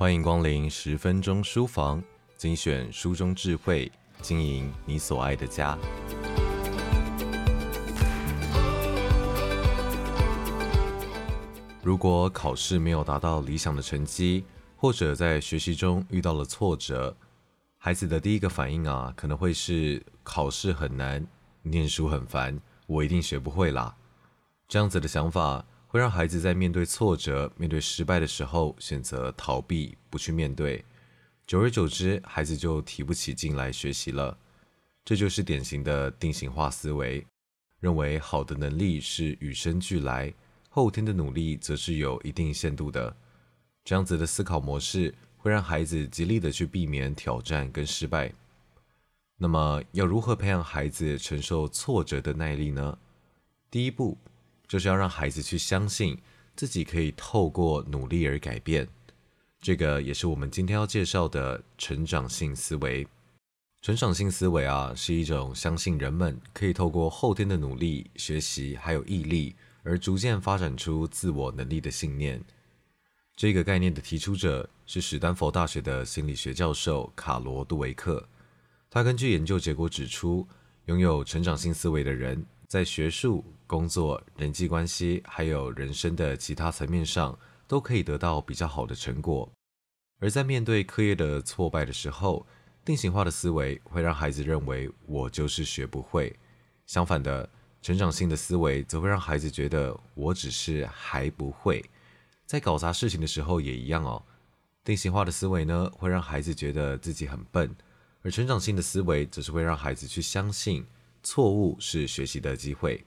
欢迎光临十分钟书房，精选书中智慧，经营你所爱的家。如果考试没有达到理想的成绩，或者在学习中遇到了挫折，孩子的第一个反应啊，可能会是考试很难，念书很烦，我一定学不会啦。这样子的想法会让孩子在面对挫折、面对失败的时候选择逃避，不去面对。久而久之，孩子就提不起劲来学习了。这就是典型的定型化思维，认为好的能力是与生俱来，后天的努力则是有一定限度的。这样子的思考模式。会让孩子极力的去避免挑战跟失败。那么，要如何培养孩子承受挫折的耐力呢？第一步，就是要让孩子去相信自己可以透过努力而改变。这个也是我们今天要介绍的成长性思维。成长性思维啊，是一种相信人们可以透过后天的努力、学习还有毅力，而逐渐发展出自我能力的信念。这个概念的提出者是史丹佛大学的心理学教授卡罗·杜维克。他根据研究结果指出，拥有成长性思维的人，在学术、工作、人际关系，还有人生的其他层面上，都可以得到比较好的成果。而在面对课业的挫败的时候，定型化的思维会让孩子认为我就是学不会。相反的，成长性的思维则会让孩子觉得我只是还不会。在搞砸事情的时候也一样哦。定型化的思维呢，会让孩子觉得自己很笨，而成长性的思维则是会让孩子去相信错误是学习的机会。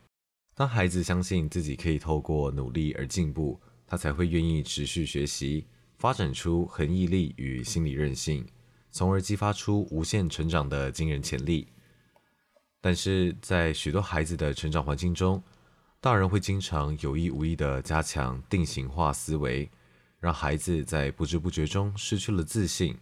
当孩子相信自己可以透过努力而进步，他才会愿意持续学习，发展出恒毅力与心理韧性，从而激发出无限成长的惊人潜力。但是在许多孩子的成长环境中，大人会经常有意无意地加强定型化思维，让孩子在不知不觉中失去了自信。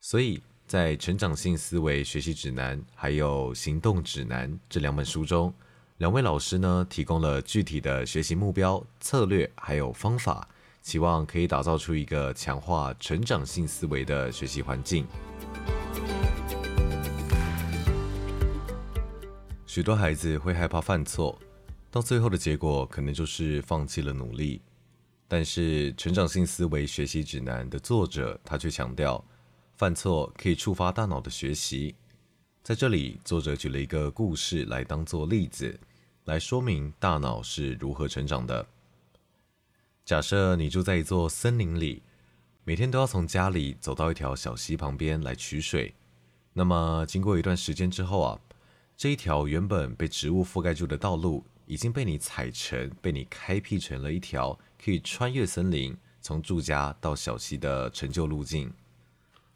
所以在《成长性思维学习指南》还有《行动指南》这两本书中，两位老师呢提供了具体的学习目标、策略还有方法，期望可以打造出一个强化成长性思维的学习环境。许多孩子会害怕犯错。到最后的结果可能就是放弃了努力，但是《成长性思维学习指南》的作者他却强调，犯错可以触发大脑的学习。在这里，作者举了一个故事来当做例子，来说明大脑是如何成长的。假设你住在一座森林里，每天都要从家里走到一条小溪旁边来取水，那么经过一段时间之后啊，这一条原本被植物覆盖住的道路，已经被你踩成，被你开辟成了一条可以穿越森林，从住家到小溪的成就路径。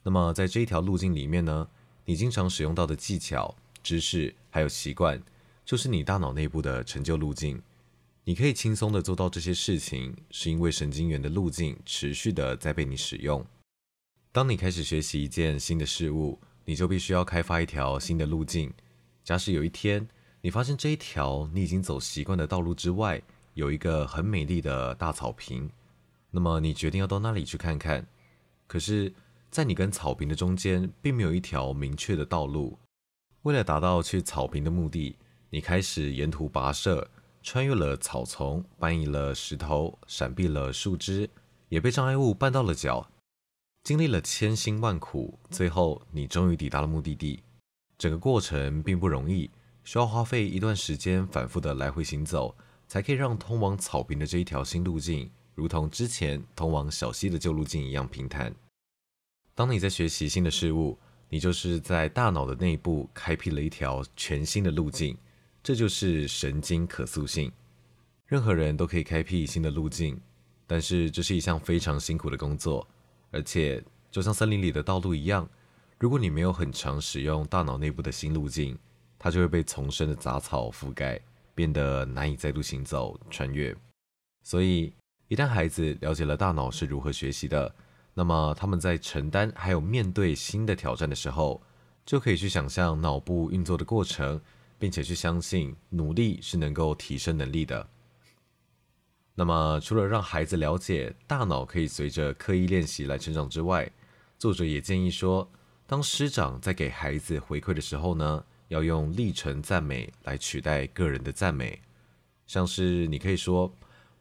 那么，在这一条路径里面呢，你经常使用到的技巧、知识还有习惯，就是你大脑内部的成就路径。你可以轻松地做到这些事情，是因为神经元的路径持续地在被你使用。当你开始学习一件新的事物，你就必须要开发一条新的路径。假使有一天，你发现这一条你已经走习惯的道路之外，有一个很美丽的大草坪，那么你决定要到那里去看看。可是，在你跟草坪的中间，并没有一条明确的道路。为了达到去草坪的目的，你开始沿途跋涉，穿越了草丛，搬移了石头，闪避了树枝，也被障碍物绊到了脚。经历了千辛万苦，最后你终于抵达了目的地。整个过程并不容易。需要花费一段时间，反复的来回行走，才可以让通往草坪的这一条新路径，如同之前通往小溪的旧路径一样平坦。当你在学习新的事物，你就是在大脑的内部开辟了一条全新的路径，这就是神经可塑性。任何人都可以开辟新的路径，但是这是一项非常辛苦的工作，而且就像森林里的道路一样，如果你没有很常使用大脑内部的新路径，它就会被丛生的杂草覆盖，变得难以再度行走、穿越。所以，一旦孩子了解了大脑是如何学习的，那么他们在承担还有面对新的挑战的时候，就可以去想象脑部运作的过程，并且去相信努力是能够提升能力的。那么，除了让孩子了解大脑可以随着刻意练习来成长之外，作者也建议说，当师长在给孩子回馈的时候呢，要用历程赞美来取代个人的赞美。像是你可以说：“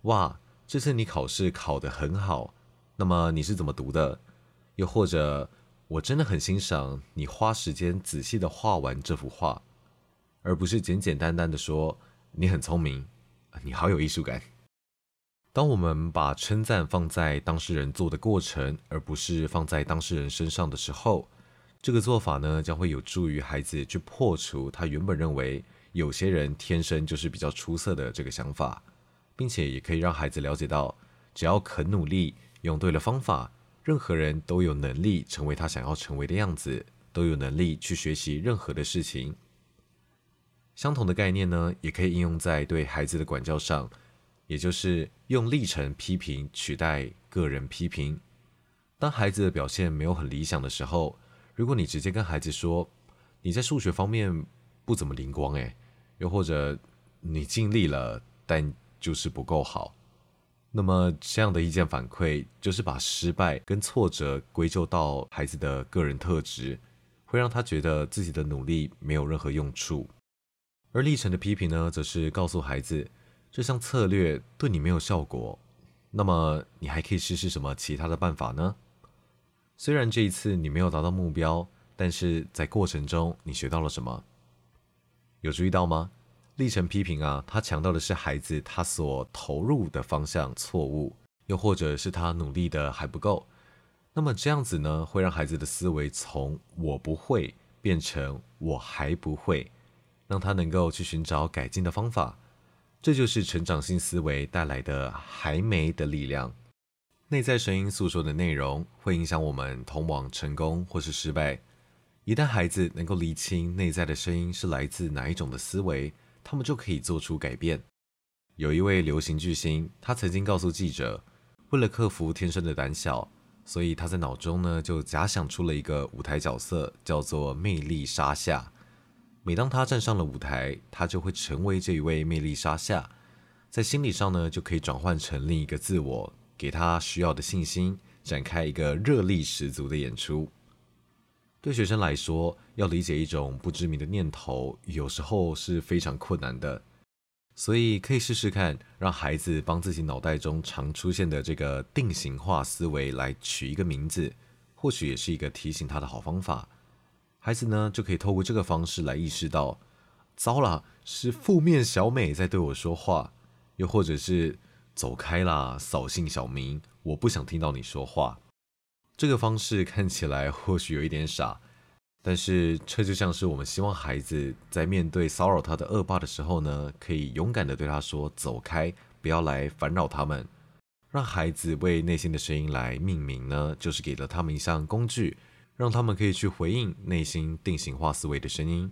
哇，这次你考试考得很好，那么你是怎么读的？”又或者，我真的很欣赏你花时间仔细地画完这幅画，而不是简简单单的说你很聪明，你好有艺术感。当我们把称赞放在当事人做的过程，而不是放在当事人身上的时候，这个做法呢，将会有助于孩子去破除他原本认为有些人天生就是比较出色的这个想法，并且也可以让孩子了解到，只要肯努力，用对了方法，任何人都有能力成为他想要成为的样子，都有能力去学习任何的事情。相同的概念呢，也可以应用在对孩子的管教上。也就是用历程批评取代个人批评。当孩子的表现没有很理想的时候，如果你直接跟孩子说你在数学方面不怎么灵光诶，又或者你尽力了，但就是不够好，那么这样的意见反馈就是把失败跟挫折归咎到孩子的个人特质，会让他觉得自己的努力没有任何用处。而历程的批评呢，则是告诉孩子。这项策略对你没有效果，那么你还可以试试什么其他的办法呢？虽然这一次你没有达到目标，但是在过程中你学到了什么？有注意到吗？历程批评啊，他强调的是孩子他所投入的方向错误，又或者是他努力的还不够。那么这样子呢，会让孩子的思维从我不会变成我还不会，让他能够去寻找改进的方法。这就是成长性思维带来的“还没”的力量。内在声音诉说的内容会影响我们通往成功或是失败。一旦孩子能够厘清内在的声音是来自哪一种的思维，他们就可以做出改变。有一位流行巨星，他曾经告诉记者，为了克服天生的胆小，所以他在脑中呢就假想出了一个舞台角色，叫做魅力莎夏。每当他站上了舞台，他就会成为这一位魅力莎夏，在心理上呢，就可以转换成另一个自我，给他需要的信心，展开一个热力十足的演出。对学生来说，要理解一种不知名的念头，有时候是非常困难的，所以可以试试看，让孩子帮自己脑袋中常出现的这个定型化思维来取一个名字，或许也是一个提醒他的好方法。孩子呢，就可以透过这个方式来意识到，糟了，是负面小美在对我说话，又或者是走开啦，扫兴小明，我不想听到你说话。这个方式看起来或许有一点傻，但是这就像是我们希望孩子在面对骚扰他的恶霸的时候呢，可以勇敢地对他说：“走开，不要来烦扰他们。”让孩子为内心的声音来命名呢，就是给了他们一项工具。让他们可以去回应内心定型化思维的声音。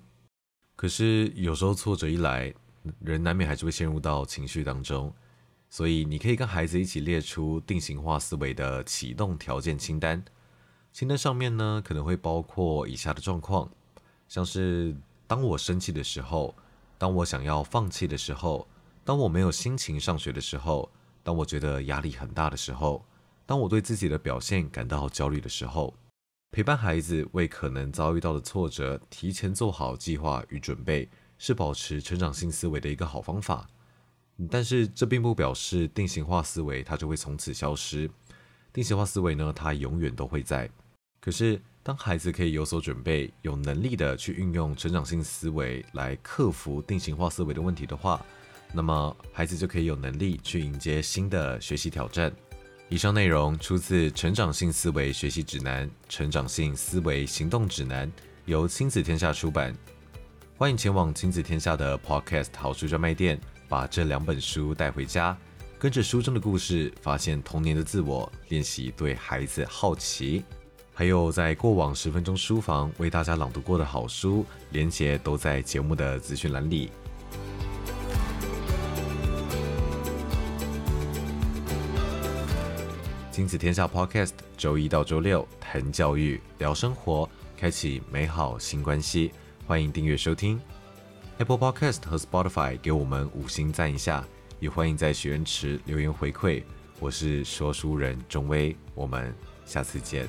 可是有时候挫折一来，人难免还是会陷入到情绪当中。所以你可以跟孩子一起列出定型化思维的启动条件清单。清单上面呢，可能会包括以下的状况，像是当我生气的时候，当我想要放弃的时候，当我没有心情上学的时候，当我觉得压力很大的时候，当我对自己的表现感到焦虑的时候。陪伴孩子为可能遭遇到的挫折提前做好计划与准备，是保持成长性思维的一个好方法。但是这并不表示定型化思维它就会从此消失。定型化思维呢，它永远都会在。可是当孩子可以有所准备，有能力的去运用成长性思维来克服定型化思维的问题的话，那么孩子就可以有能力去迎接新的学习挑战。以上内容出自《成长性思维学习指南》《成长性思维行动指南》，由亲子天下出版。欢迎前往亲子天下的 Podcast 好书专卖店，把这两本书带回家，跟着书中的故事，发现童年的自我，练习对孩子好奇。还有在过往十分钟书房为大家朗读过的好书，连结都在节目的资讯栏里。亲子天下 Podcast，周一到周六谈教育、聊生活，开启美好新关系。欢迎订阅收听 Apple Podcast 和 Spotify，给我们五星赞一下，也欢迎在许愿池留言回馈。我是说书人钟威，我们下次见。